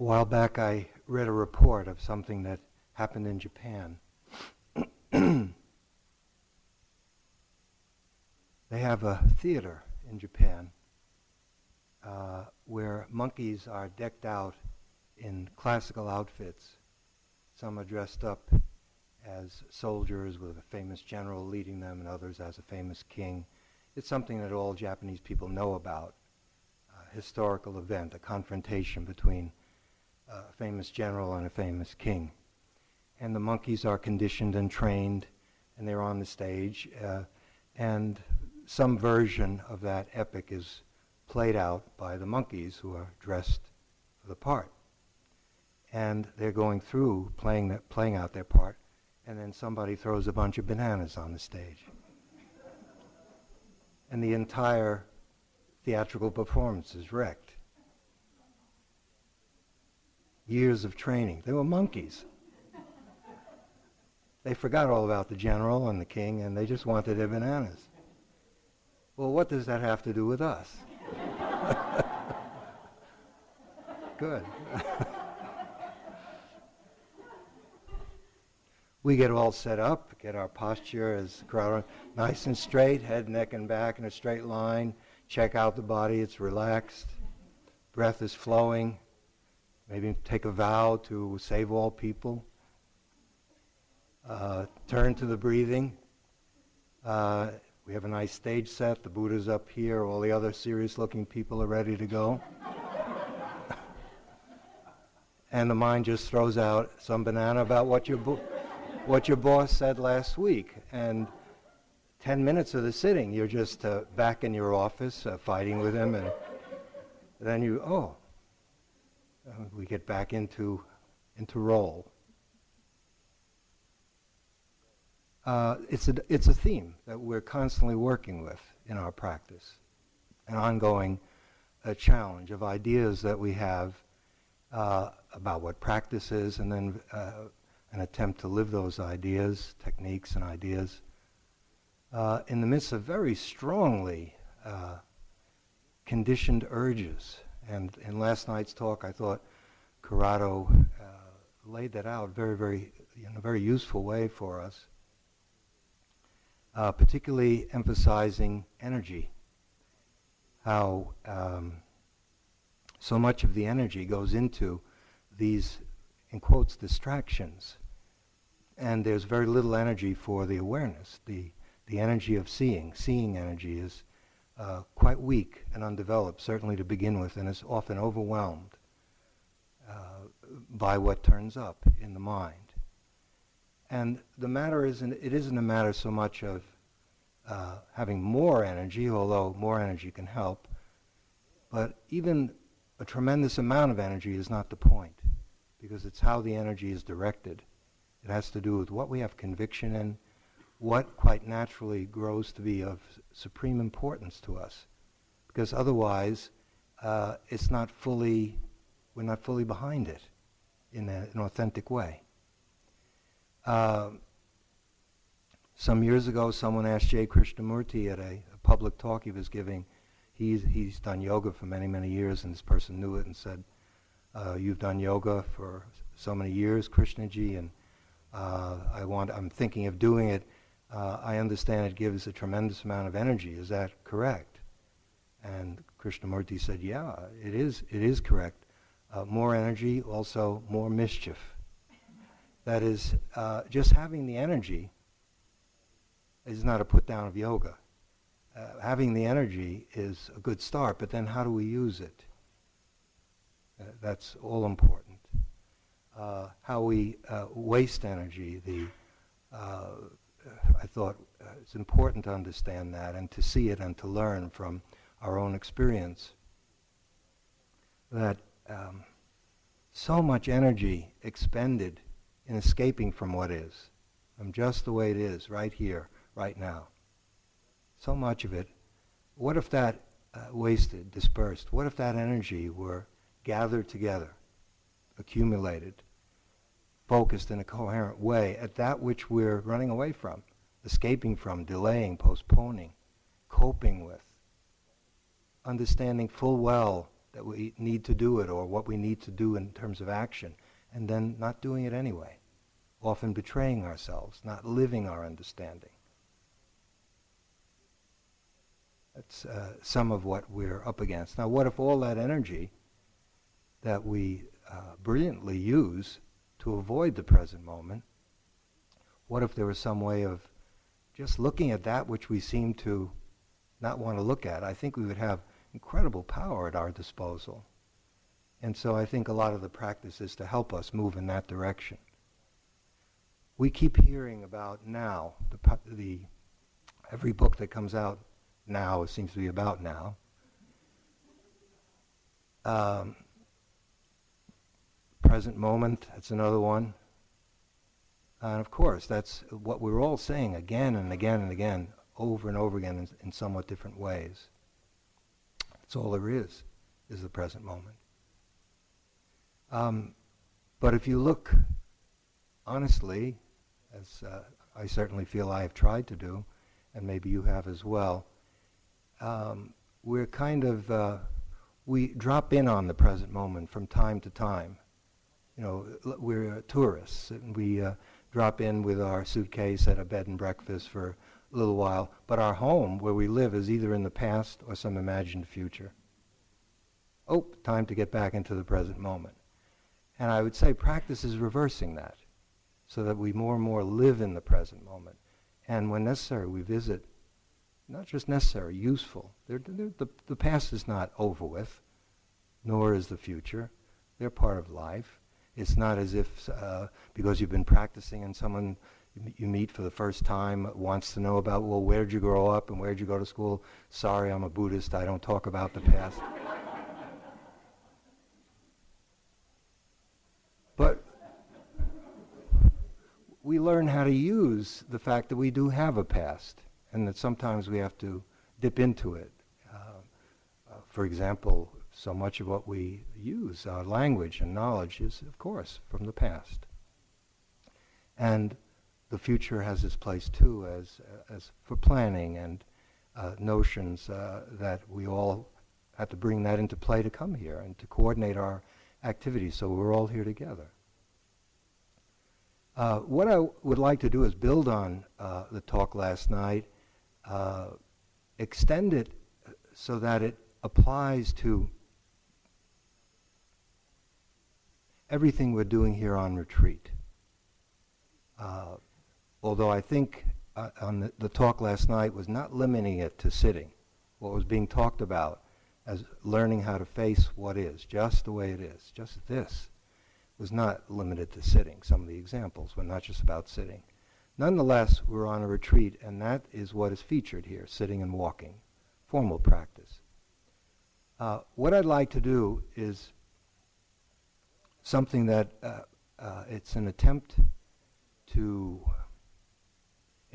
A while back, I read a report of something that happened in Japan. they have a theater in Japan uh, where monkeys are decked out in classical outfits. Some are dressed up as soldiers with a famous general leading them, and others as a famous king. It's something that all Japanese people know about. A historical event, a confrontation between a famous general and a famous king. And the monkeys are conditioned and trained, and they're on the stage. Uh, and some version of that epic is played out by the monkeys who are dressed for the part. And they're going through playing, that, playing out their part, and then somebody throws a bunch of bananas on the stage. and the entire theatrical performance is wrecked years of training. They were monkeys. They forgot all about the general and the king, and they just wanted their bananas. Well, what does that have to do with us? Good. we get all set up, get our posture as crowd nice and straight, head, neck, and back in a straight line. Check out the body; it's relaxed. Breath is flowing. Maybe take a vow to save all people. Uh, turn to the breathing. Uh, we have a nice stage set. The Buddha's up here. All the other serious looking people are ready to go. and the mind just throws out some banana about what your, bo- what your boss said last week. And 10 minutes of the sitting, you're just uh, back in your office uh, fighting with him. And then you, oh, uh, we get back into, into role. Uh, it's, a, it's a theme that we're constantly working with in our practice, an ongoing uh, challenge of ideas that we have uh, about what practice is, and then uh, an attempt to live those ideas, techniques, and ideas uh, in the midst of very strongly conditioned urges and in last night's talk, I thought Corrado uh, laid that out very, very, in a very useful way for us, uh, particularly emphasizing energy. How um, so much of the energy goes into these, in quotes, distractions. And there's very little energy for the awareness, the, the energy of seeing. Seeing energy is uh, quite weak and undeveloped, certainly to begin with, and is often overwhelmed by what turns up in the mind. And the matter isn't, it isn't a matter so much of uh, having more energy, although more energy can help, but even a tremendous amount of energy is not the point, because it's how the energy is directed. It has to do with what we have conviction in what quite naturally grows to be of supreme importance to us. Because otherwise, uh, it's not fully, we're not fully behind it in a, an authentic way. Uh, some years ago, someone asked J. Krishnamurti at a, a, public talk he was giving. He's, he's done yoga for many, many years, and this person knew it and said, uh, You've done yoga for so many years, Krishnaji, and uh, I want, I'm thinking of doing it uh, I understand it gives a tremendous amount of energy. Is that correct? And Krishnamurti said, yeah, it is, it is correct. Uh, more energy, also more mischief. That is, uh, just having the energy is not a put down of yoga. Uh, having the energy is a good start, but then how do we use it? Uh, that's all important. Uh, how we waste energy, the I thought uh, it's important to understand that and to see it and to learn from our own experience that um, so much energy expended in escaping from what is, from just the way it is, right here, right now. So much of it. What if that uh, wasted, dispersed? What if that energy were gathered together, accumulated, focused in a coherent way at that which we're running away from, escaping from, delaying, postponing, coping with, understanding full well that we need to do it or what we need to do in terms of action, and then not doing it anyway, often betraying ourselves, not living our understanding. That's uh, some of what we're up against. Now, what if all that energy that we uh, brilliantly use to avoid the present moment, what if there was some way of just looking at that which we seem to not want to look at? I think we would have incredible power at our disposal. And so I think a lot of the practice is to help us move in that direction. We keep hearing about now, the, the every book that comes out now seems to be about now. Um, present moment, that's another one. And of course, that's what we're all saying again and again and again, over and over again in, in somewhat different ways. That's all there is, is the present moment. Um, but if you look honestly, as uh, I certainly feel I have tried to do, and maybe you have as well, um, we're kind of, uh, we drop in on the present moment from time to time. You know, we're tourists, and we uh, drop in with our suitcase at a bed and breakfast for little while, but our home, where we live, is either in the past or some imagined future. Oh, time to get back into the present moment. And I would say practice is reversing that so that we more and more live in the present moment. And when necessary, we visit not just necessary, useful. They're, they're, the, the past is not over with, nor is the future. They're part of life. It's not as if uh, because you've been practicing and someone you meet for the first time wants to know about, well, where did you grow up and where did you go to school? Sorry, I'm a Buddhist. I don't talk about the past. but we learn how to use the fact that we do have a past and that sometimes we have to dip into it. Uh, uh, for example, so much of what we use, our language and knowledge, is, of course, from the past. And the future has its place too, as, as for planning and uh, notions uh, that we all have to bring that into play to come here and to coordinate our activities so we're all here together. Uh, what I would like to do is build on uh, the talk last night uh, extend it so that it applies to everything we're doing here on retreat. Uh, although I think uh, on the, the, talk last night was not limiting it to sitting. What was being talked about as learning how to face what is, just the way it is, just this, was not limited to sitting. Some of the examples were not just about sitting. Nonetheless, we're on a retreat, and that is what is featured here, sitting and walking, formal practice. Uh, what I'd like to do is something that uh, uh, it's an attempt to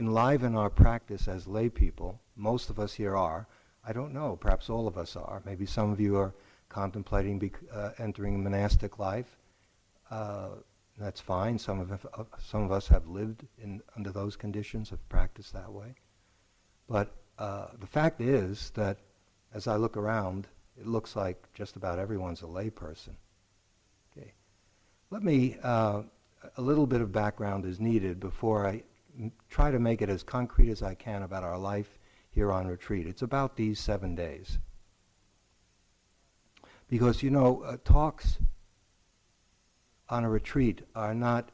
enliven our practice as lay people. Most of us here are. I don't know, perhaps all of us are. Maybe some of you are contemplating bec- uh, entering monastic life. Uh, that's fine. Some of, uh, some of us have lived in, under those conditions, have practiced that way. But uh, the fact is that as I look around, it looks like just about everyone's a layperson. Okay. Let me, uh, a little bit of background is needed before I try to make it as concrete as I can about our life here on retreat. It's about these seven days. Because, you know, uh, talks on a retreat are not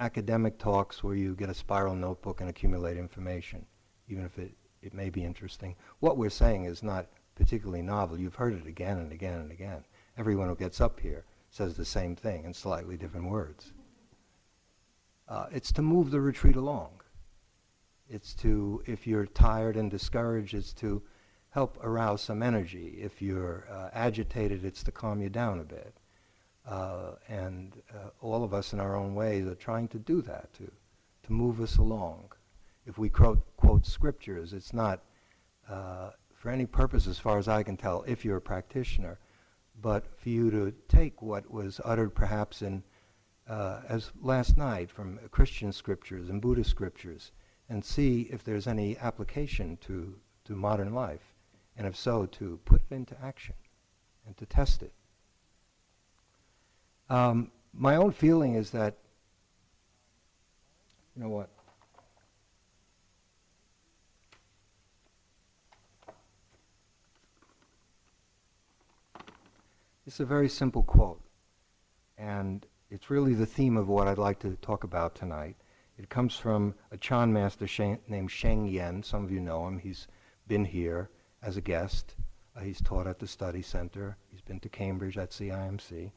academic talks where you get a spiral notebook and accumulate information, even if it, it may be interesting. What we're saying is not particularly novel. You've heard it again and again and again. Everyone who gets up here says the same thing in slightly different words. Uh, it's to move the retreat along. It's to, if you're tired and discouraged, it's to help arouse some energy. If you're uh, agitated, it's to calm you down a bit. Uh, and uh, all of us in our own ways are trying to do that, to, to move us along. If we quote, quote scriptures, it's not uh, for any purpose, as far as I can tell, if you're a practitioner, but for you to take what was uttered perhaps in, as last night, from Christian scriptures and Buddhist scriptures, and see if there's any application to, to modern life, and if so, to put it into action. and to test it. Um, my own feeling is that, you know what? It's a very simple quote, and it's really the theme of what I'd like to talk about tonight. It comes from a Chan master named Sheng Yen. Some of you know him. He's been here as a guest. Uh, he's taught at the study center. He's been to Cambridge at CIMC.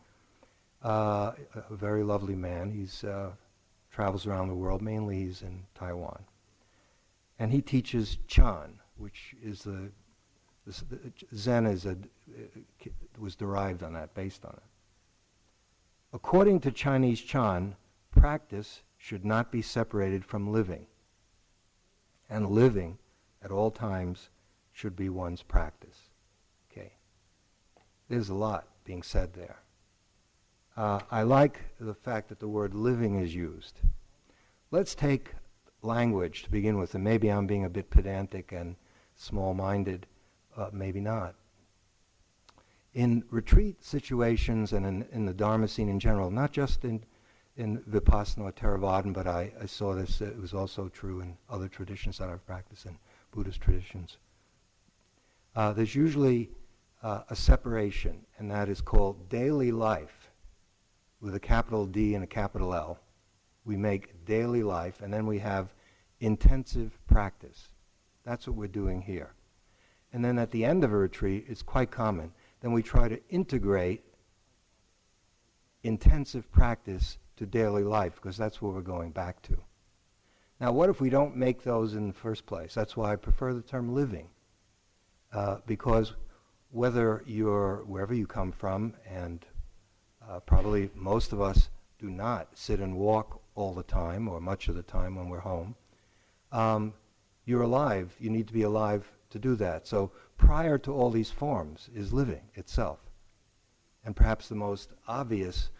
Uh, a very lovely man. He's uh, travels around the world. Mainly, he's in Taiwan, and he teaches Chan, which is the, the Zen is a uh, was derived on that, based on it. According to Chinese Chan, practice should not be separated from living, and living at all times should be one's practice. Okay, there's a lot being said there. Uh, I like the fact that the word living is used. Let's take language to begin with, and maybe I'm being a bit pedantic and small minded, uh, maybe not. In retreat situations and in, in the Dharma scene in general, not just in, in Vipassana or Theravadan, but I, I saw this, it was also true in other traditions that I've practiced in, Buddhist traditions. Uh, there's usually uh, a separation, and that is called daily life with a capital D and a capital L. We make daily life, and then we have intensive practice. That's what we're doing here. And then at the end of a retreat, it's quite common. Then we try to integrate intensive practice to daily life because that's where we're going back to. Now, what if we don't make those in the first place? That's why I prefer the term living. Uh, because whether you're wherever you come from and uh, probably most of us do not sit and walk all the time or much of the time when we're home. Um, you're alive. You need to be alive to do that. So prior to all these forms is living itself. And perhaps the most obvious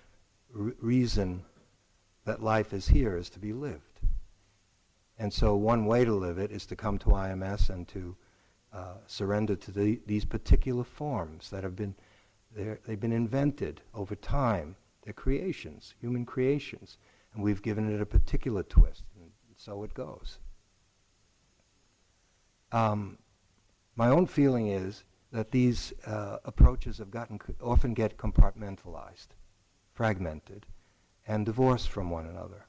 reason that life is here is to be lived. And so one way to live it is to come to IMS and to uh, surrender to the, these particular forms that have been they've been invented over time. They're creations, human creations. And we've given it a particular twist. And so it goes. Um, my own feeling is that these uh, approaches have gotten often get compartmentalized, fragmented, and divorced from one another.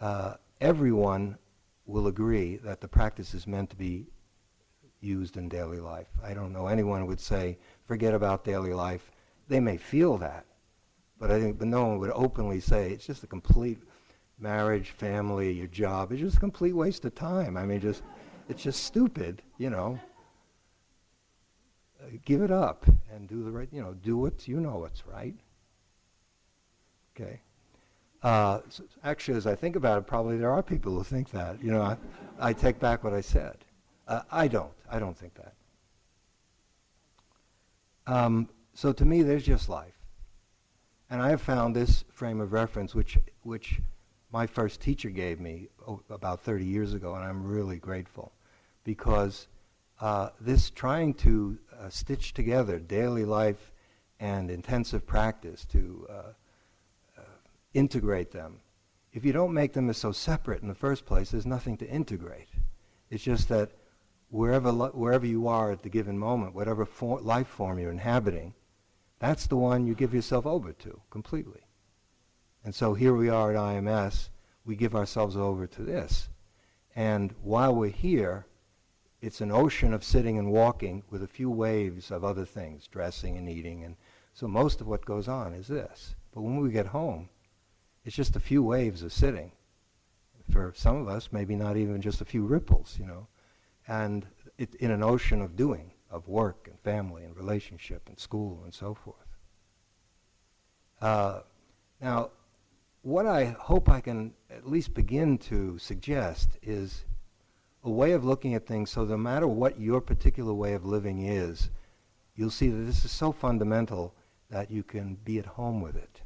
Uh, everyone will agree that the practice is meant to be used in daily life. I don't know anyone would say, forget about daily life. They may feel that, but I think, but no one would openly say it's just a complete marriage, family, your job. It's just a complete waste of time. I mean, just it's just stupid, you know. Give it up and do the right, you know, do what you know what's right. Okay. Uh, so actually, as I think about it, probably there are people who think that. You know, I, I take back what I said. Uh, I don't. I don't think that. Um, so to me, there's just life. And I have found this frame of reference, which, which my first teacher gave me about 30 years ago, and I'm really grateful because uh, this trying to stitch together daily life and intensive practice to uh, uh integrate them, if you don't make them as so separate in the first place, there's nothing to integrate. It's just that wherever, wherever you are at the given moment, whatever for, life form you're inhabiting, that's the one you give yourself over to completely. And so here we are at IMS, we give ourselves over to this. And while we're here, it's an ocean of sitting and walking with a few waves of other things, dressing and eating. And so most of what goes on is this. But when we get home, it's just a few waves of sitting. For some of us, maybe not even just a few ripples, you know and it, in an ocean of doing, of work and family and relationship and school and so forth. Uh, now, what I hope I can at least begin to suggest is a way of looking at things so no matter what your particular way of living is, you'll see that this is so fundamental that you can be at home with it.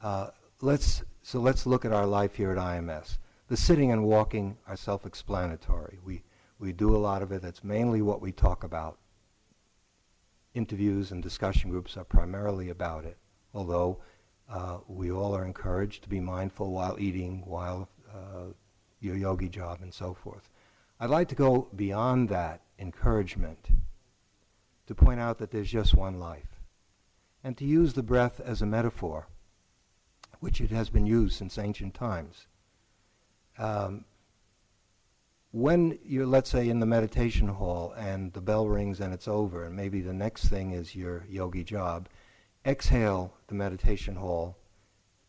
Uh, let's, so let's look at our life here at IMS the sitting and walking are self-explanatory. We, we do a lot of it. That's mainly what we talk about. interviews and discussion groups are primarily about it, although uh, we all are encouraged to be mindful while eating, while uh, your yogi job, and so forth. I'd like to go beyond that encouragement to point out that there's just one life, and to use the breath as a metaphor, which it has been used since ancient times. Um, when you're, let's say, in the meditation hall and the bell rings and it's over, and maybe the next thing is your yogi job, exhale the meditation hall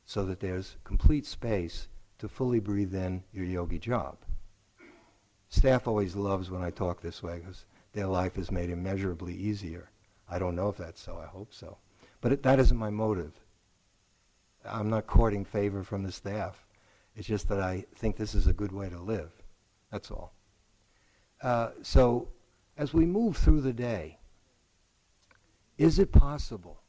so that there's complete space to fully breathe in your yogi job. Staff always loves when I talk this way because their life is made immeasurably easier. I don't know if that's so, I hope so. But it, that isn't my motive. I'm not courting favor from the staff. It's just that I think this is a good way to live. That's all. Uh, so, as we move through the day, is it possible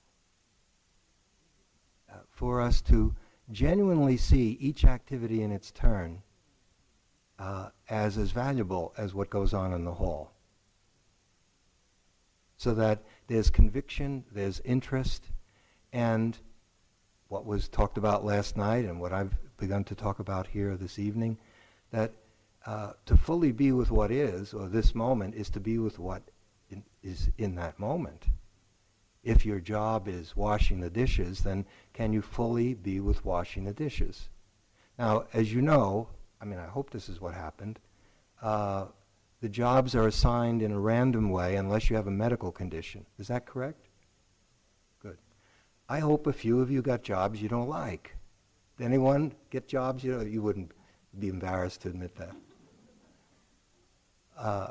uh, for us to genuinely see each activity in its turn uh, as as valuable as what goes on in the hall? So that there's conviction, there's interest, and what was talked about last night and what I've begun to talk about here this evening, that uh, to fully be with what is, or this moment, is to be with what in, is in that moment. If your job is washing the dishes, then can you fully be with washing the dishes? Now, as you know, I mean, I hope this is what happened. Uh, the jobs are assigned in a random way unless you have a medical condition. Is that correct? Good. I hope a few of you got jobs you don't like. Did anyone get jobs you know, you wouldn't be embarrassed to admit that? Uh,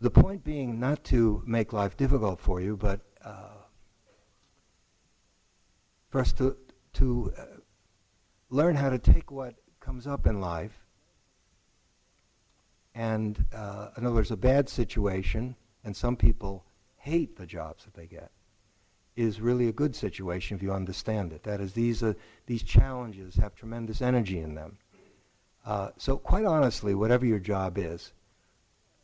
the point being not to make life difficult for you, but uh, first to, to uh, learn how to take what comes up in life and, uh, in other words, a bad situation, and some people hate the jobs that they get, is really a good situation if you understand it. That is, these, uh, these challenges have tremendous energy in them. Uh, so, quite honestly, whatever your job is,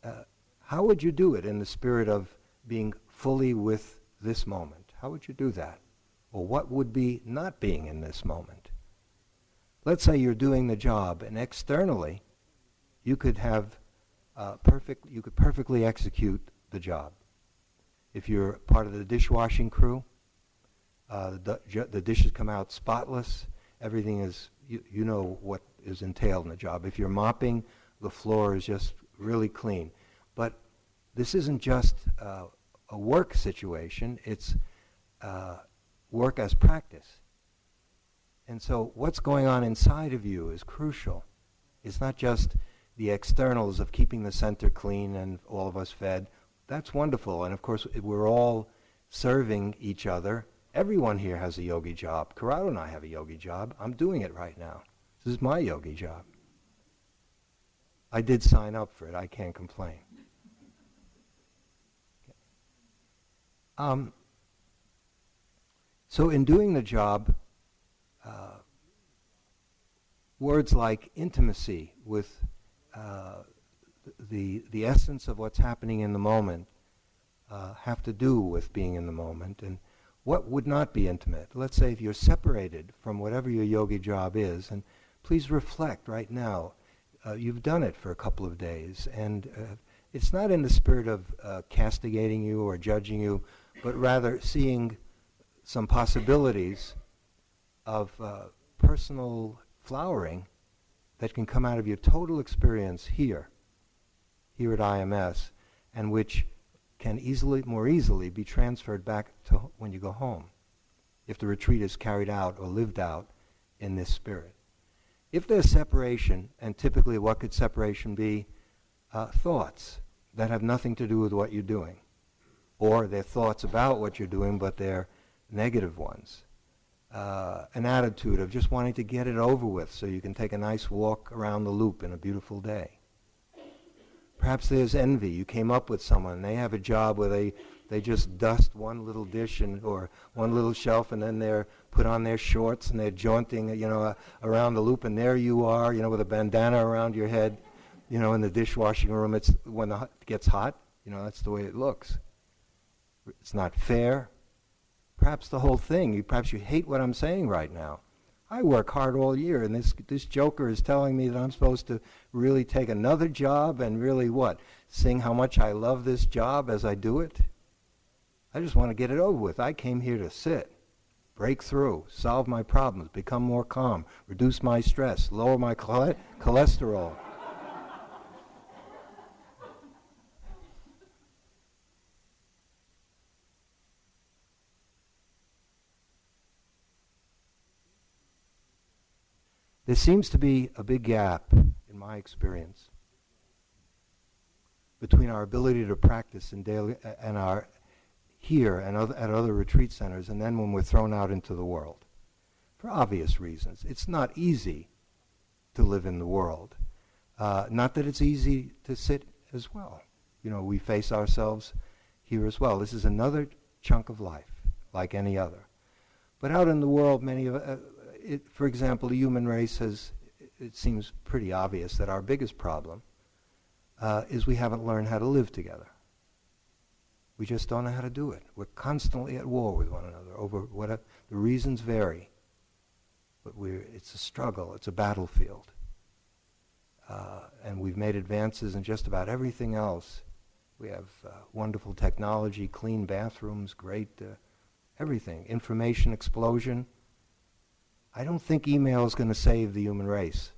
uh, how would you do it in the spirit of being fully with this moment? How would you do that? Or what would be not being in this moment? Let's say you're doing the job, and externally, you could have uh, perfect. You could perfectly execute the job. If you're part of the dishwashing crew, uh, the, the dishes come out spotless. Everything is. You, you know what is entailed in the job. If you're mopping, the floor is just really clean. But this isn't just uh, a work situation, it's uh, work as practice. And so what's going on inside of you is crucial. It's not just the externals of keeping the center clean and all of us fed. That's wonderful. And of course, we're all serving each other. Everyone here has a yogi job. Corrado and I have a yogi job. I'm doing it right now. This is my yogi job. I did sign up for it. I can't complain. Um, so, in doing the job, uh, words like intimacy with uh, the, the essence of what's happening in the moment uh, have to do with being in the moment. And what would not be intimate? Let's say if you're separated from whatever your yogi job is, and please reflect right now. Uh, you've done it for a couple of days, and uh, it's not in the spirit of uh, castigating you or judging you, but rather seeing some possibilities of uh, personal flowering that can come out of your total experience here, here at IMS, and which can easily, more easily, be transferred back to when you go home, if the retreat is carried out or lived out in this spirit. If there's separation, and typically what could separation be? Uh, thoughts that have nothing to do with what you're doing. Or they're thoughts about what you're doing, but they're negative ones. Uh, an attitude of just wanting to get it over with so you can take a nice walk around the loop in a beautiful day. Perhaps there's envy. You came up with someone, they have a job where they, they just dust one little dish and, or one little shelf, and then they're put on their shorts and they're jaunting, you know, uh, around the loop, and there you are, you know, with a bandana around your head, you know, in the dishwashing room. It's when it gets hot, you know, that's the way it looks. It's not fair. Perhaps the whole thing. Perhaps you hate what I'm saying right now. I work hard all year, and this this joker is telling me that I'm supposed to really take another job and really what? Sing how much I love this job as I do it. I just want to get it over with. I came here to sit, break through, solve my problems, become more calm, reduce my stress, lower my cholesterol. There seems to be a big gap, in my experience, between our ability to practice in daily and our here and other, at other retreat centers, and then when we're thrown out into the world, for obvious reasons. It's not easy to live in the world. Uh, not that it's easy to sit as well. You know, we face ourselves here as well. This is another chunk of life, like any other. But out in the world, many of uh, it, for example, the human race has, it seems pretty obvious that our biggest problem uh, is we haven't learned how to live together. We just don't know how to do it. We're constantly at war with one another over what the reasons vary, but we're, it's a struggle. It's a battlefield, uh, and we've made advances in just about everything else. We have uh, wonderful technology, clean bathrooms, great uh, everything, information explosion. I don't think email is going to save the human race.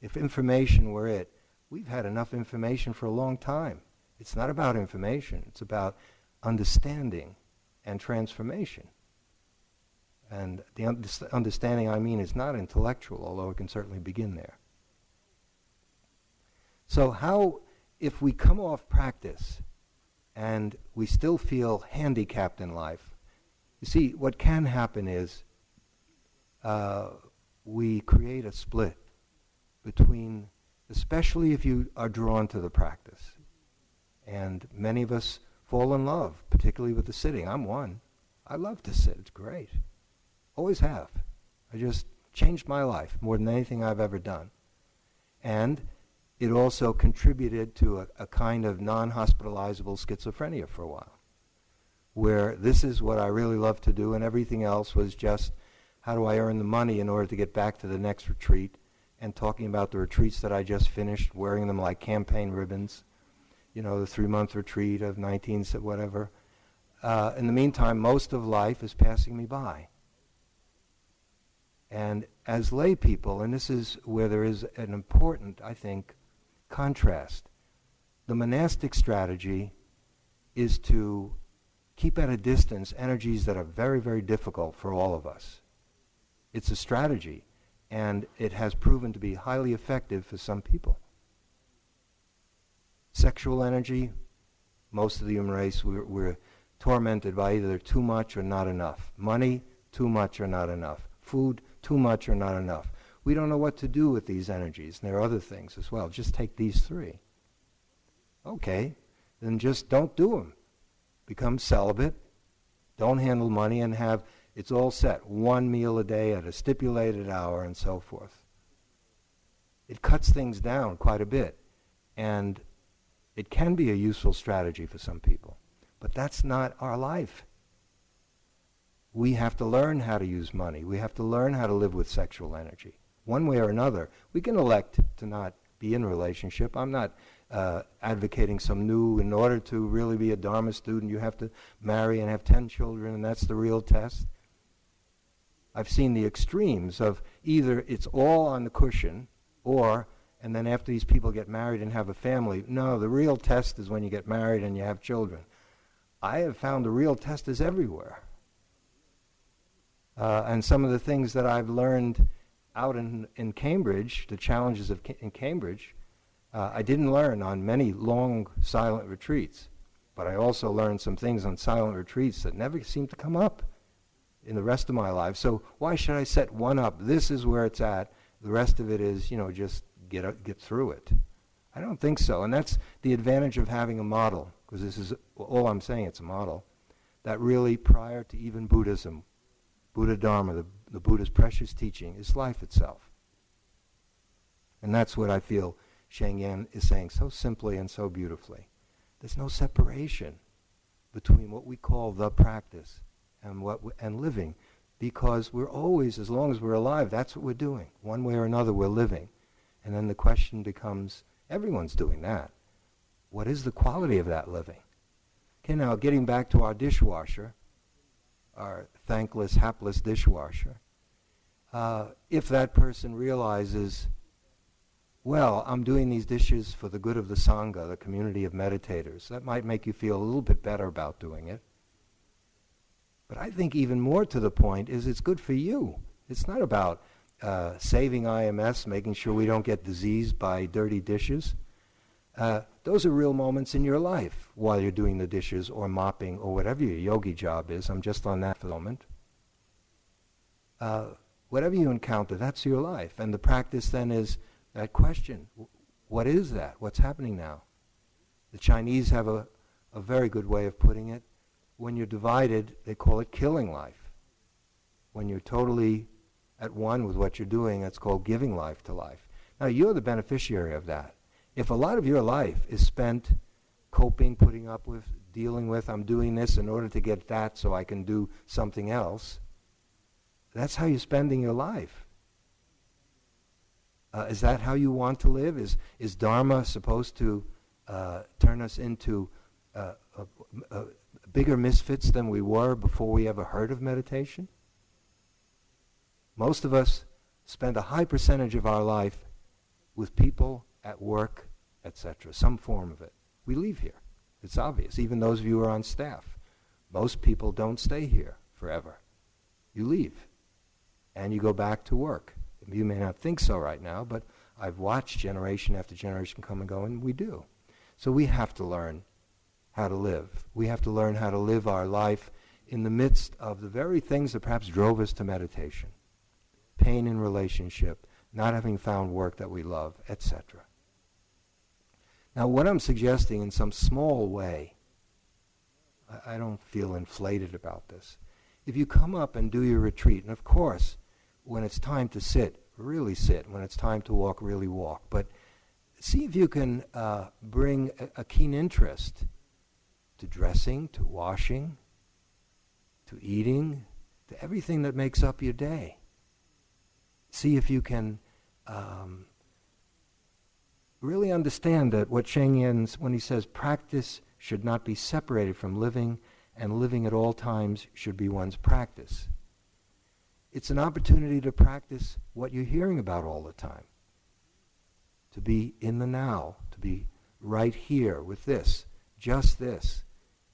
If information were it, we've had enough information for a long time. It's not about information, it's about understanding and transformation. And the un- understanding I mean is not intellectual, although it can certainly begin there. So, how, if we come off practice and we still feel handicapped in life, you see, what can happen is uh, we create a split between, especially if you are drawn to the practice. And many of us fall in love, particularly with the sitting. I'm one. I love to sit. It's great. Always have. I just changed my life more than anything I've ever done. And it also contributed to a, a kind of non hospitalizable schizophrenia for a while, where this is what I really love to do, and everything else was just how do I earn the money in order to get back to the next retreat, and talking about the retreats that I just finished, wearing them like campaign ribbons, you know, the three month retreat of 19, whatever. Uh, in the meantime, most of life is passing me by. And as lay people, and this is where there is an important, I think, contrast, the monastic strategy is to keep at a distance energies that are very, very difficult for all of us. It's a strategy, and it has proven to be highly effective for some people. Sexual energy, most of the human race, we're, we're tormented by either too much or not enough. Money, too much or not enough. Food, too much or not enough. We don't know what to do with these energies, and there are other things as well. Just take these three. Okay, then just don't do them. Become celibate. Don't handle money and have it's all set. One meal a day at a stipulated hour and so forth. It cuts things down quite a bit. And it can be a useful strategy for some people. But that's not our life. We have to learn how to use money. We have to learn how to live with sexual energy. One way or another. We can elect to not be in a relationship. I'm not uh, advocating some new, in order to really be a Dharma student, you have to marry and have 10 children, and that's the real test. I've seen the extremes of either it's all on the cushion or and then after these people get married and have a family, no, the real test is when you get married and you have children. I have found the real test is everywhere. Uh, and some of the things that I've learned out in, in Cambridge, the challenges of in Cambridge, uh, I didn't learn on many long silent retreats, but I also learned some things on silent retreats that never seemed to come up in the rest of my life. So why should I set one up? This is where it's at. The rest of it is, you know, just get get through it. I don't think so, and that's the advantage of having a model, because this is all I'm saying. It's a model that really, prior to even Buddhism, Buddha Dharma, the, the Buddha's precious teaching, is life itself. And that's what I feel Sheng Yen is saying so simply and so beautifully. There's no separation. between what we call the practice and what and living because we're always as long as we're alive that's what we're doing one way or another we're living and then the question becomes everyone's doing that what is the quality of that living okay now getting back to our dishwasher our thankless hapless dishwasher uh, if that person realizes well, I'm doing these dishes for the good of the Sangha, the community of meditators. That might make you feel a little bit better about doing it. But I think even more to the point is it's good for you. It's not about uh, saving IMS, making sure we don't get diseased by dirty dishes. Uh, those are real moments in your life while you're doing the dishes or mopping or whatever your yogi job is. I'm just on that for the moment. Uh, whatever you encounter, that's your life. And the practice then is that question what is that? What's happening now? The Chinese have a, a very good way of putting it. When you're divided, they call it killing life. When you're totally at one with what you're doing, that's called giving life to life. Now, you're the beneficiary of that. If a lot of your life is spent coping, putting up with, dealing with, I'm doing this in order to get that so I can do something else, that's how you're spending your life. Uh, is that how you want to live? Is, is Dharma supposed to uh, turn us into uh, bigger misfits than we were before we ever heard of meditation? Most of us spend a high percentage of our life with people at work, etc., some form of it. We leave here. It's obvious. Even those of you who are on staff. Most people don't stay here forever. You leave and you go back to work. You may not think so right now, but I've watched generation after generation come and go, and we do. So we have to learn how to live. We have to learn how to live our life in the midst of the very things that perhaps drove us to meditation pain in relationship, not having found work that we love, etc. Now, what I'm suggesting in some small way, I, I don't feel inflated about this. If you come up and do your retreat, and of course, when it's time to sit, really sit. When it's time to walk, really walk. But see if you can uh, bring a, a keen interest to dressing, to washing, to eating, to everything that makes up your day. See if you can um, really understand that what Sheng Yen's, when he says practice should not be separated from living, and living at all times should be one's practice. It's an opportunity to practice what you're hearing about all the time. To be in the now, to be right here with this, just this,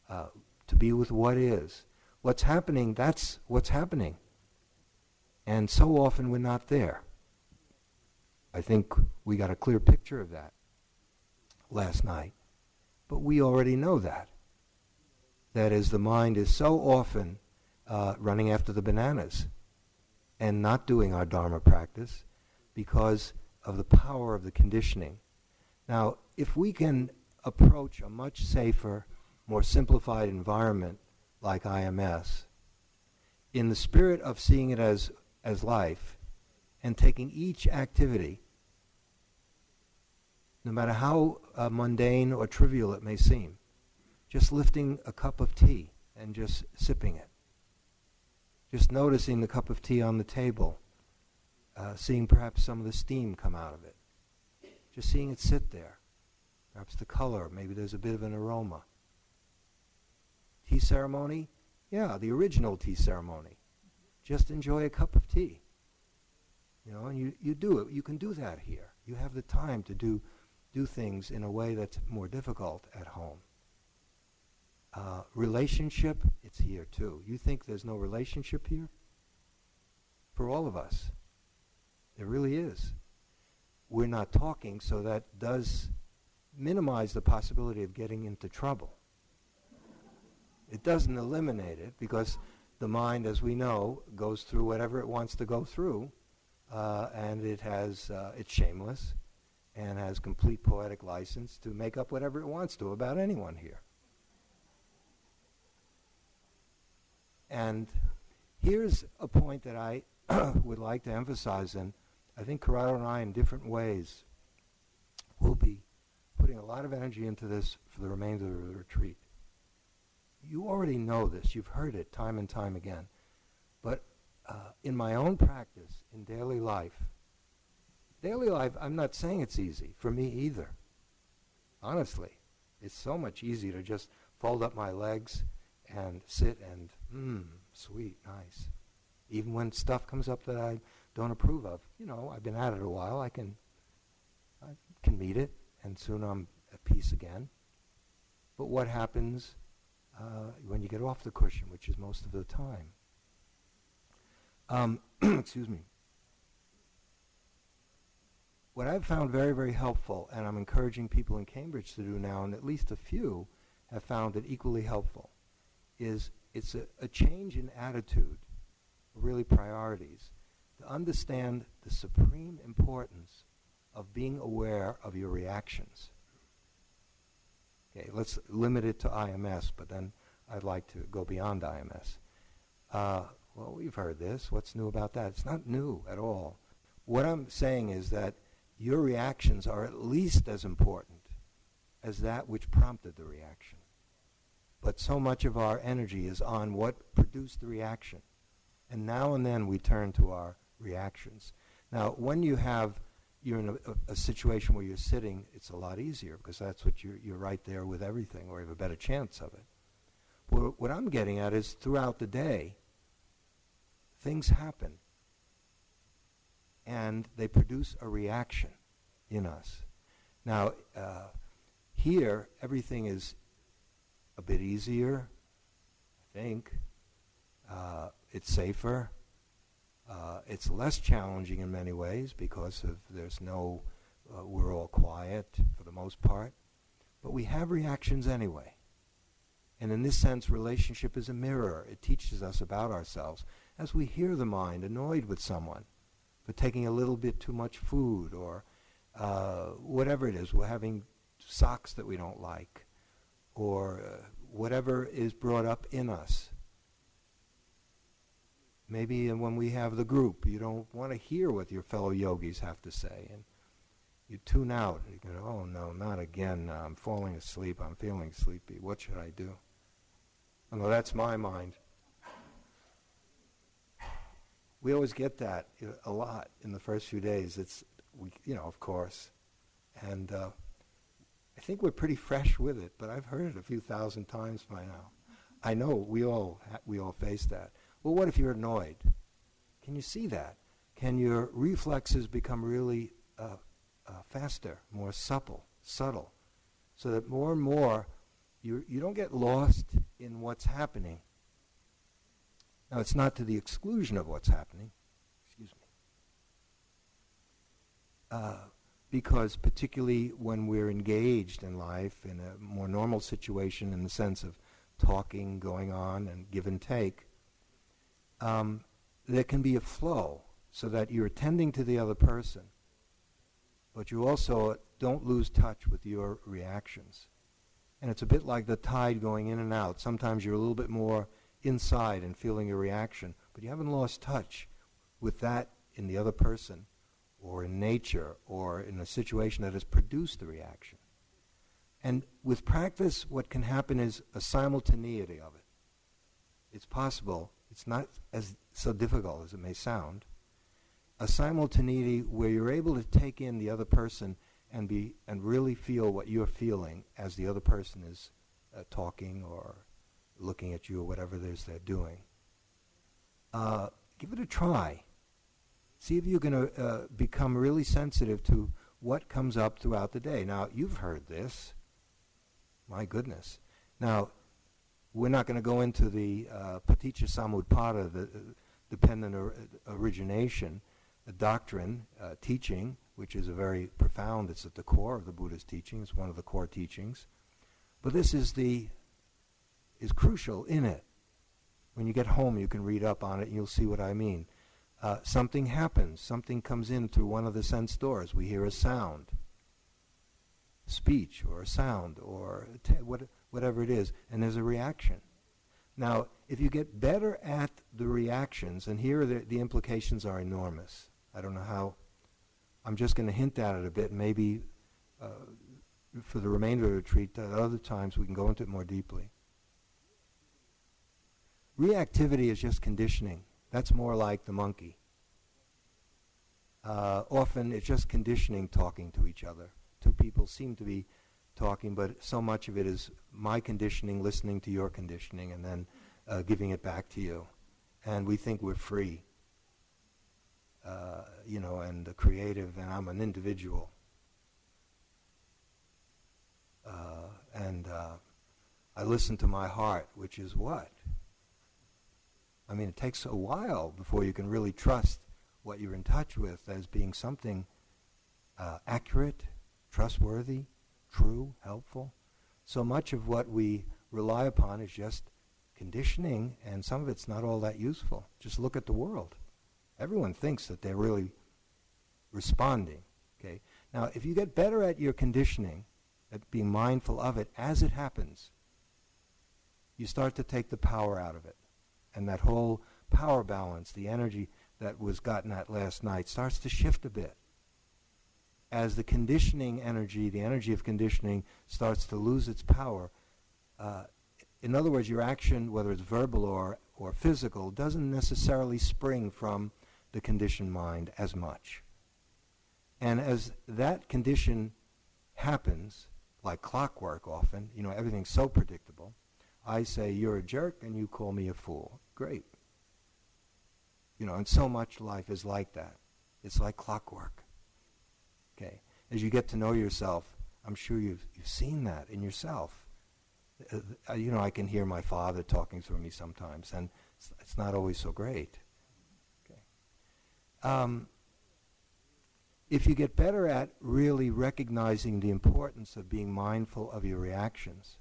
uh, to be with what is. What's happening, that's what's happening. And so often we're not there. I think we got a clear picture of that last night. But we already know that. That is, the mind is so often uh, running after the bananas and not doing our Dharma practice because of the power of the conditioning. Now, if we can approach a much safer, more simplified environment like IMS, in the spirit of seeing it as, as life and taking each activity, no matter how uh, mundane or trivial it may seem, just lifting a cup of tea and just sipping it. Just noticing the cup of tea on the table, uh, seeing perhaps some of the steam come out of it, just seeing it sit there, perhaps the color, maybe there's a bit of an aroma. Tea ceremony? Yeah, the original tea ceremony. Just enjoy a cup of tea. You know, and you, you do it. You can do that here. You have the time to do, do things in a way that's more difficult at home. Uh, relationship, it's here too. You think there's no relationship here? For all of us. There really is. We're not talking, so that does minimize the possibility of getting into trouble. It doesn't eliminate it because the mind, as we know, goes through whatever it wants to go through, uh, and it has uh, it's shameless and has complete poetic license to make up whatever it wants to about anyone here. And here's a point that I would like to emphasize, and I think Corrado and I, in different ways, will be putting a lot of energy into this for the remainder of the retreat. You already know this. You've heard it time and time again. But uh, in my own practice, in daily life, daily life, I'm not saying it's easy for me either. Honestly, it's so much easier to just fold up my legs and sit and, mmm, sweet, nice. Even when stuff comes up that I don't approve of, you know, I've been at it a while, I can, I can meet it, and soon I'm at peace again. But what happens uh, when you get off the cushion, which is most of the time? Um, excuse me. What I've found very, very helpful, and I'm encouraging people in Cambridge to do now, and at least a few have found it equally helpful, is it's a, a change in attitude, really priorities, to understand the supreme importance of being aware of your reactions. Okay, let's limit it to IMS, but then I'd like to go beyond IMS. Uh, well, we've heard this. What's new about that? It's not new at all. What I'm saying is that your reactions are at least as important as that which prompted the reaction. But so much of our energy is on what produced the reaction. And now and then we turn to our reactions. Now, when you have you're in a, a, situation where you're sitting, it's a lot easier because that's what you're, you're right there with everything, or you have a better chance of it. What I'm getting at is throughout the day, things happen and they produce a reaction in us. Now, uh, here, everything is a bit easier, I think. Uh, it's safer. Uh, it's less challenging in many ways because of there's no, uh, we're all quiet for the most part. But we have reactions anyway. And in this sense, relationship is a mirror. It teaches us about ourselves. As we hear the mind annoyed with someone for taking a little bit too much food or uh, whatever it is, we're having socks that we don't like or uh, whatever is brought up in us Maybe when we have the group, you don't want to hear what your fellow yogis have to say, and you tune out. You go, oh no, not again. I'm falling asleep. I'm feeling sleepy. What should I do? Oh, that's my mind. We always get that a lot in the first few days. It's, we, you know, of course, and uh, I think we're pretty fresh with it. But I've heard it a few thousand times by now. I know we all ha- we all face that. Well, what if you're annoyed? Can you see that? Can your reflexes become really uh, uh, faster, more supple, subtle, so that more and more you, you don't get lost in what's happening? Now, it's not to the exclusion of what's happening. Excuse me. Uh, because particularly when we're engaged in life in a more normal situation in the sense of talking going on and give and take, um, there can be a flow so that you're attending to the other person, but you also don't lose touch with your reactions. And it's a bit like the tide going in and out. Sometimes you're a little bit more inside and feeling a reaction, but you haven't lost touch with that in the other person or in nature or in a situation that has produced the reaction. And with practice, what can happen is a simultaneity of it. It's possible it's not as so difficult as it may sound. A simultaneity where you're able to take in the other person and be and really feel what you're feeling as the other person is uh, talking or looking at you or whatever it is they're doing. Uh, give it a try. See if you're going to uh, become really sensitive to what comes up throughout the day. Now, you've heard this. My goodness. Now, we're not going to go into the uh, Paticca Samuppada, the uh, dependent or, origination, the doctrine, uh, teaching, which is a very profound, it's at the core of the Buddha's teaching, it's one of the core teachings. But this is the, is crucial in it. When you get home, you can read up on it and you'll see what I mean. Uh, something happens, something comes in through one of the sense doors. We hear a sound, speech or a sound or te- what, whatever it is, and there's a reaction. Now, if you get better at the reactions, and here the, the implications are enormous. I don't know how. I'm just going to hint at it a bit. Maybe uh, for the remainder of the retreat, at other times we can go into it more deeply. Reactivity is just conditioning. That's more like the monkey. Uh, often it's just conditioning talking to each other. Two people seem to be talking, but so much of it is my conditioning, listening to your conditioning, and then uh, giving it back to you. And we think we're free, uh, you know, and creative, and I'm an individual. Uh, and uh, I listen to my heart, which is what? I mean, it takes a while before you can really trust what you're in touch with as being something uh, accurate, trustworthy, true, helpful. So much of what we rely upon is just conditioning, and some of it's not all that useful. Just look at the world. Everyone thinks that they're really responding. Okay. Now, if you get better at your conditioning, at being mindful of it as it happens, you start to take the power out of it. And that whole power balance, the energy that was gotten at last night, starts to shift a bit. As the conditioning energy, the energy of conditioning, starts to lose its power, uh, in other words, your action, whether it's verbal or, or physical, doesn't necessarily spring from the conditioned mind as much. And as that condition happens, like clockwork often, you know, everything's so predictable, I say, you're a jerk, and you call me a fool. Great. You know, and so much life is like that. It's like clockwork. Okay. As you get to know yourself, I'm sure you've, you've seen that in yourself. Uh, you know, I can hear my father talking through me sometimes, and it's, it's not always so great. Okay. Um, if you get better at really recognizing the importance of being mindful of your reactions,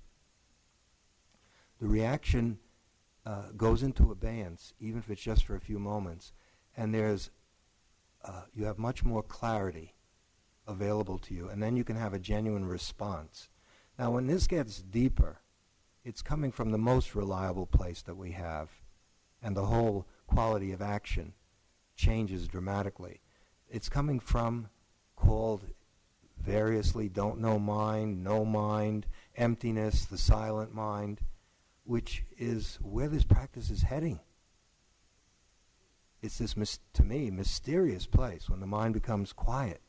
the reaction uh, goes into abeyance, even if it's just for a few moments, and there's uh, you have much more clarity available to you, and then you can have a genuine response. Now, when this gets deeper, it's coming from the most reliable place that we have, and the whole quality of action changes dramatically. It's coming from called variously don't know mind, no mind, emptiness, the silent mind which is where this practice is heading. It's this, to me, mysterious place when the mind becomes quiet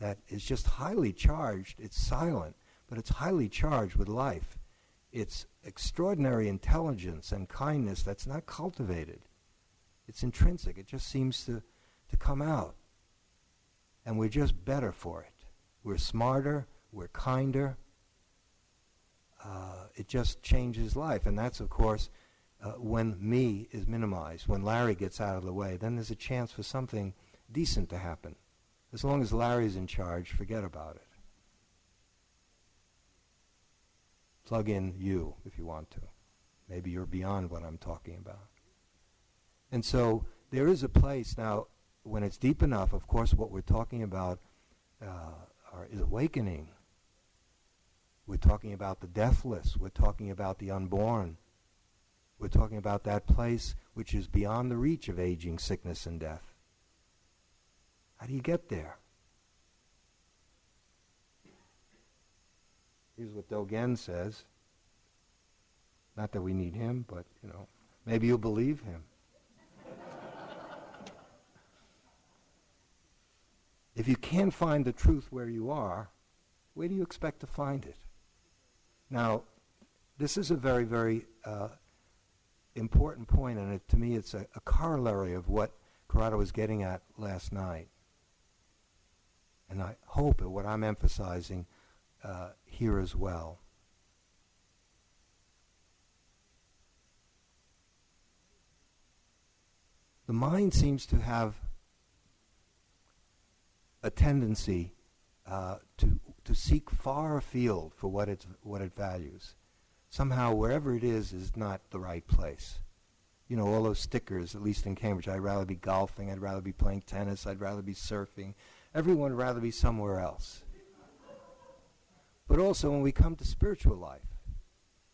that is just highly charged. It's silent, but it's highly charged with life. It's extraordinary intelligence and kindness that's not cultivated. It's intrinsic. It just seems to, to come out. And we're just better for it. We're smarter, we're kinder, uh, it just changes life. And that's, of course, uh, when me is minimized, when Larry gets out of the way, then there's a chance for something decent to happen. As long as Larry's in charge, forget about it. Plug in you if you want to. Maybe you're beyond what I'm talking about. And so there is a place now, when it's deep enough, of course, what we're talking about uh, is awakening we're talking about the deathless. We're talking about the unborn. We're talking about that place which is beyond the reach of aging, sickness, and death. How do you get there? Here's what Dogen says. Not that we need him, but, you know, maybe you'll believe him. if you can't find the truth where you are, where do you expect to find it? Now, this is a very, very uh, important point, and it, to me, it's a, a corollary of what Corrado was getting at last night. And I hope that what I'm emphasizing uh, here as well. The mind seems to have a tendency uh, to to seek far afield for what it's what it values. Somehow, wherever it is, is not the right place. You know, all those stickers, at least in Cambridge, I'd rather be golfing, I'd rather be playing tennis, I'd rather be surfing. Everyone would rather be somewhere else. But also, when we come to spiritual life,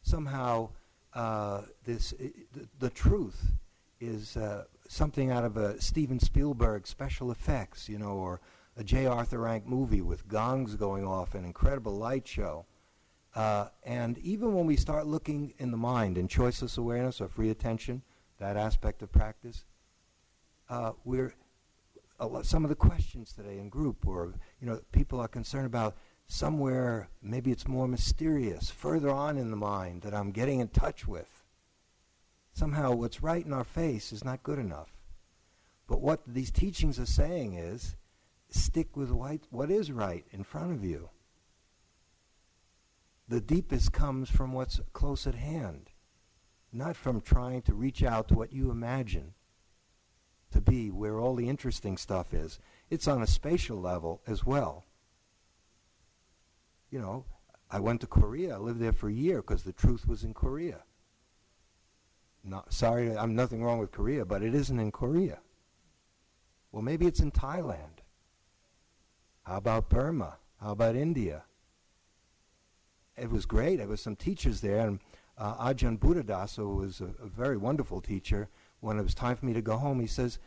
somehow uh, this the, the, truth is uh, something out of a Steven Spielberg special effects, you know, or a J. Arthur Rank movie with gongs going off, an incredible light show. Uh, and even when we start looking in the mind in choiceless awareness or free attention, that aspect of practice, uh, we're some of the questions today in group, or you know, people are concerned about somewhere maybe it's more mysterious, further on in the mind that I'm getting in touch with. Somehow, what's right in our face is not good enough. But what these teachings are saying is, stick with what is right in front of you the deepest comes from what's close at hand, not from trying to reach out to what you imagine to be where all the interesting stuff is. It's on a spatial level as well. You know, I went to Korea. I lived there for a year because the truth was in Korea. Not, sorry, I'm nothing wrong with Korea, but it isn't in Korea. Well, maybe it's in Thailand. How about Burma? How about India? it was great. There was some teachers there, and uh, Ajahn Buddhadasa, who was a, a, very wonderful teacher, when it was time for me to go home, he says,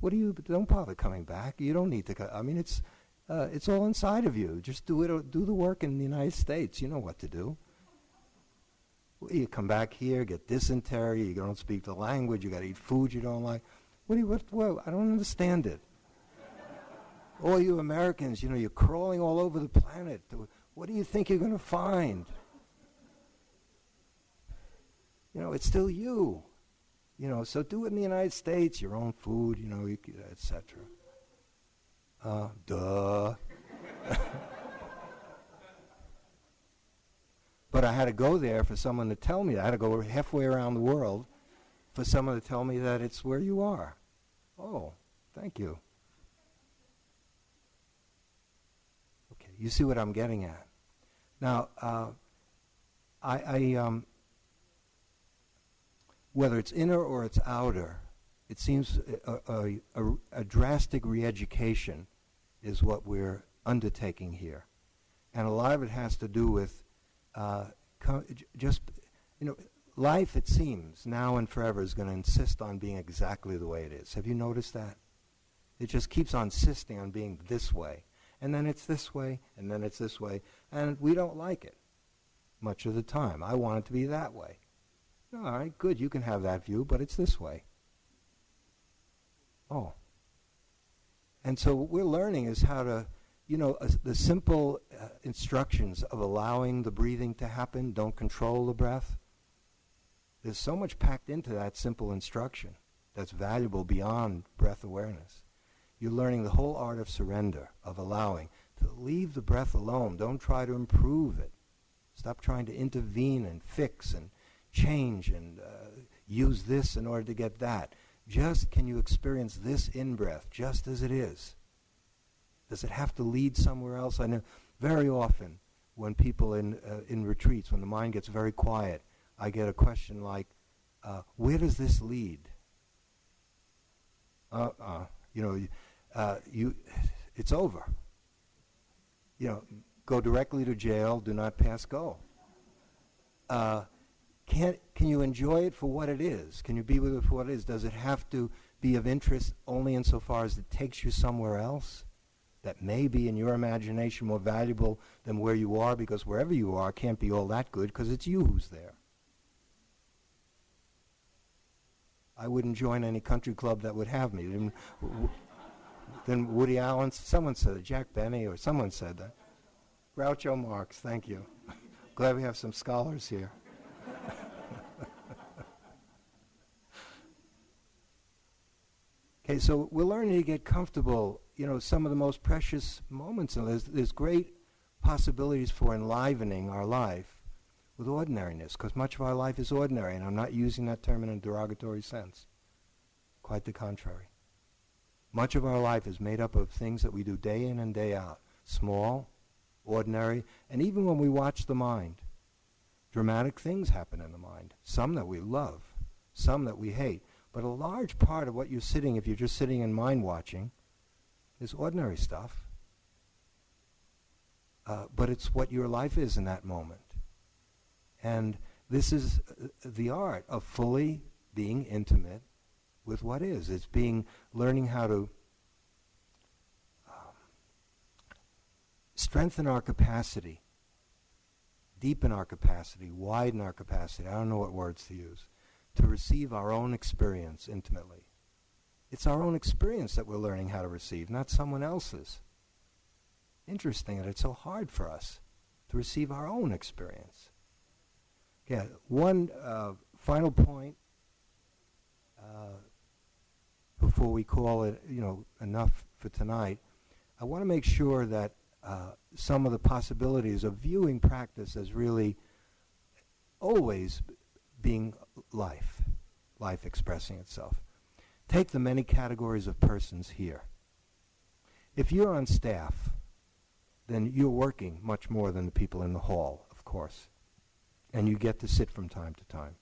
"What do you? Don't bother coming back. You don't need to. Co- I mean, it's uh, it's all inside of you. Just do it. Do the work in the United States. You know what to do." You come back here, get dysentery. You don't speak the language. You got to eat food you don't like. What do you? What? Well, I don't understand it. all you Americans, you know, you're crawling all over the planet. What do you think you're going to find? You know, it's still you. You know, so do it in the United States, your own food, you know, etc. Uh, duh. but I had to go there for someone to tell me. I had to go halfway around the world for someone to tell me that it's where you are. Oh, thank you. Okay, you see what I'm getting at. Now, uh, I, I um, whether it's inner or it's outer, it seems a, a, a, a drastic re-education is what we're undertaking here, and a lot of it has to do with uh, just you know life. It seems now and forever is going to insist on being exactly the way it is. Have you noticed that? It just keeps on insisting on being this way and then it's this way, and then it's this way, and we don't like it much of the time. I want it to be that way. All right, good, you can have that view, but it's this way. Oh. And so what we're learning is how to, you know, uh, the simple uh, instructions of allowing the breathing to happen, don't control the breath. There's so much packed into that simple instruction that's valuable beyond breath awareness. You're learning the whole art of surrender, of allowing, to leave the breath alone. Don't try to improve it. Stop trying to intervene and fix and change and uh, use this in order to get that. Just can you experience this in breath just as it is? Does it have to lead somewhere else? I know very often when people in, uh, in retreats, when the mind gets very quiet, I get a question like, uh, where does this lead? Uh-uh. You know, uh, you, it's over. You know, go directly to jail, do not pass go. Uh, can, can you enjoy it for what it is? Can you be with it for what it is? Does it have to be of interest only insofar as it takes you somewhere else? That may be in your imagination more valuable than where you are because wherever you are can't be all that good because it's you who's there. I wouldn't join any country club that would have me Then Woody Allen. Someone said it, Jack Benny, or someone said that. Groucho Marx, thank you. Glad we have some scholars here. okay, so we're learning to get comfortable. You know, some of the most precious moments, there's, there's great possibilities for enlivening our life with ordinariness, because much of our life is ordinary, and I'm not using that term in a derogatory sense. Quite the contrary. Much of our life is made up of things that we do day in and day out. Small, ordinary, and even when we watch the mind, dramatic things happen in the mind. Some that we love, some that we hate. But a large part of what you're sitting, if you're just sitting and mind watching, is ordinary stuff. Uh, but it's what your life is in that moment. And this is uh, the art of fully being intimate with what is. It's being learning how to um, strengthen our capacity deepen our capacity, widen our capacity, I don't know what words to use, to receive our own experience intimately. It's our own experience that we're learning how to receive, not someone else's. Interesting that it's so hard for us to receive our own experience. Yeah, one uh, final point uh, before we call it, you know, enough for tonight. I want to make sure that uh, some of the possibilities of viewing practice as really always being life, life expressing itself. Take the many categories of persons here. If you're on staff, then you're working much more than the people in the hall, of course. And you get to sit from time to time.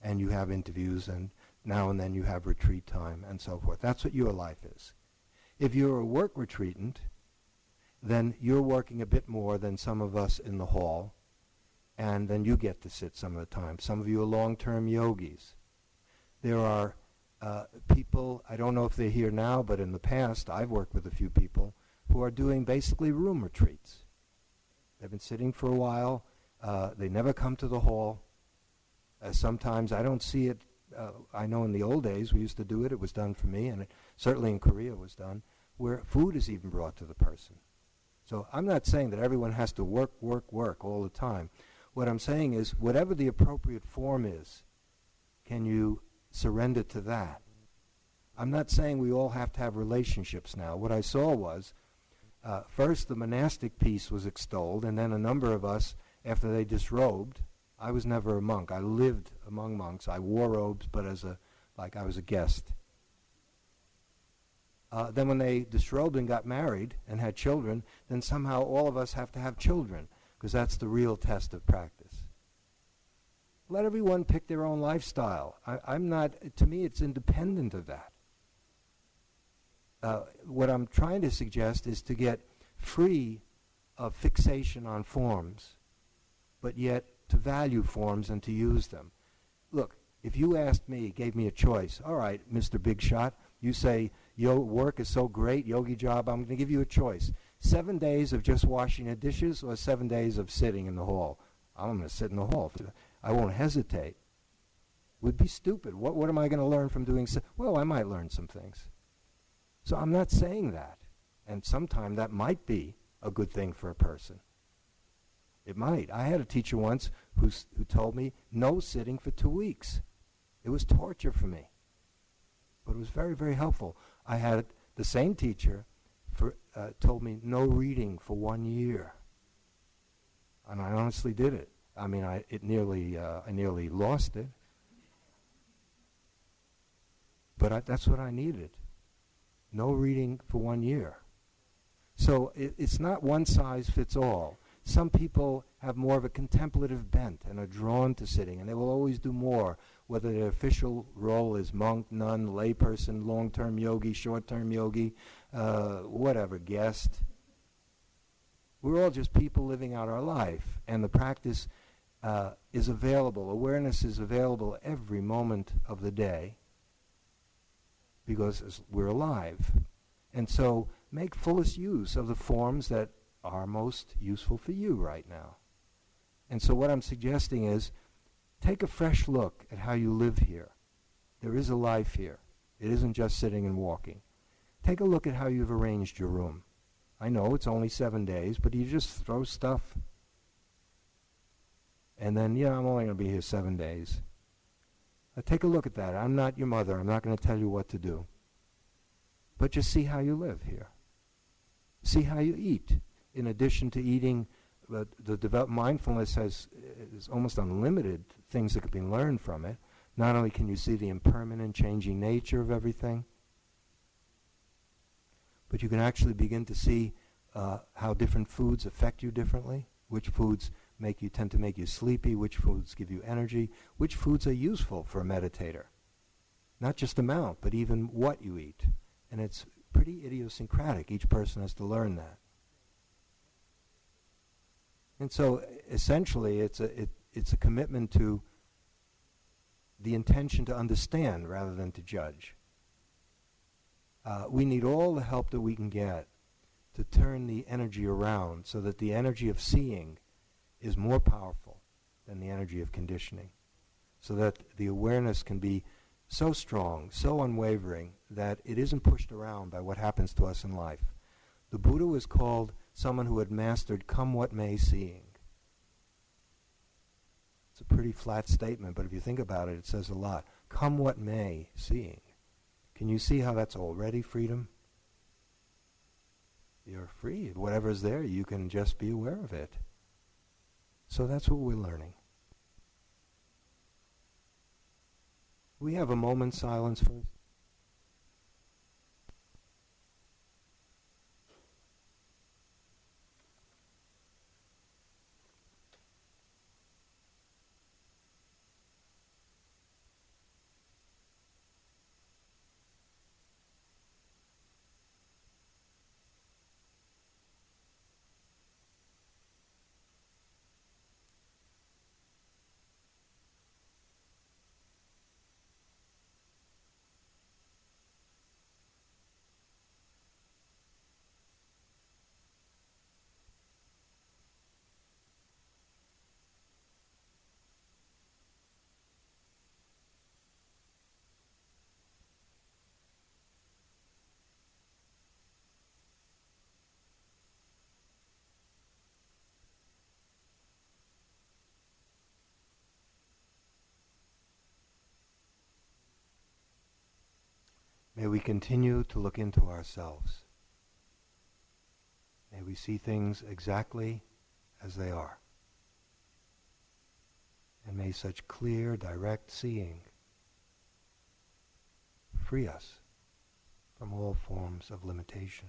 And you have interviews, and now and then you have retreat time, and so forth. That's what your life is. If you're a work retreatant, then you're working a bit more than some of us in the hall, and then you get to sit some of the time. Some of you are long-term yogis. There are uh, people, I don't know if they're here now, but in the past, I've worked with a few people who are doing basically room retreats. They've been sitting for a while. Uh, they never come to the hall. Uh, sometimes I don't see it. Uh, I know in the old days we used to do it. It was done for me, and it, certainly in Korea it was done, where food is even brought to the person. So I'm not saying that everyone has to work, work, work all the time. What I'm saying is, whatever the appropriate form is, can you surrender to that? I'm not saying we all have to have relationships now. What I saw was uh, first the monastic piece was extolled, and then a number of us, after they disrobed, I was never a monk. I lived among monks. I wore robes, but as a like I was a guest. Uh, then when they disrobed and got married and had children, then somehow all of us have to have children, because that's the real test of practice. Let everyone pick their own lifestyle. I, I'm not, to me, it's independent of that. Uh, what I'm trying to suggest is to get free of fixation on forms, but yet to value forms and to use them. Look, if you asked me, gave me a choice, all right, Mr. Big Shot, you say your work is so great, yogi job, I'm going to give you a choice. Seven days of just washing the dishes or seven days of sitting in the hall? I'm going to sit in the hall. I won't hesitate. Would be stupid. What, what am I going to learn from doing so? Well, I might learn some things. So I'm not saying that. And sometimes that might be a good thing for a person. It might. I had a teacher once who who told me no sitting for two weeks. It was torture for me. But it was very, very helpful. I had the same teacher for, uh, told me no reading for one year. And I honestly did it. I mean, I, it nearly, uh, I nearly lost it. But I, that's what I needed no reading for one year. So it, it's not one size fits all. Some people have more of a contemplative bent and are drawn to sitting, and they will always do more, whether their official role is monk, nun, layperson, long term yogi, short term yogi, uh, whatever, guest. We're all just people living out our life, and the practice uh, is available. Awareness is available every moment of the day because we're alive. And so make fullest use of the forms that are most useful for you right now. And so what I'm suggesting is take a fresh look at how you live here. There is a life here. It isn't just sitting and walking. Take a look at how you've arranged your room. I know it's only seven days, but you just throw stuff. And then, yeah, I'm only going to be here seven days. Now take a look at that. I'm not your mother. I'm not going to tell you what to do. But just see how you live here. See how you eat. In addition to eating, the develop mindfulness has is almost unlimited things that can be learned from it. Not only can you see the impermanent, changing nature of everything, but you can actually begin to see uh, how different foods affect you differently, which foods make you tend to make you sleepy, which foods give you energy, which foods are useful for a meditator. Not just amount, but even what you eat. And it's pretty idiosyncratic. Each person has to learn that. And so essentially it's a it, it's a commitment to the intention to understand rather than to judge. Uh, we need all the help that we can get to turn the energy around so that the energy of seeing is more powerful than the energy of conditioning. So that the awareness can be so strong, so unwavering, that it isn't pushed around by what happens to us in life. The Buddha was called someone who had mastered come what may seeing. It's a pretty flat statement, but if you think about it, it says a lot. Come what may seeing. Can you see how that's already freedom? You're free. Whatever's there, you can just be aware of it. So that's what we're learning. We have a moment's silence first. May we continue to look into ourselves. May we see things exactly as they are. And may such clear, direct seeing free us from all forms of limitation.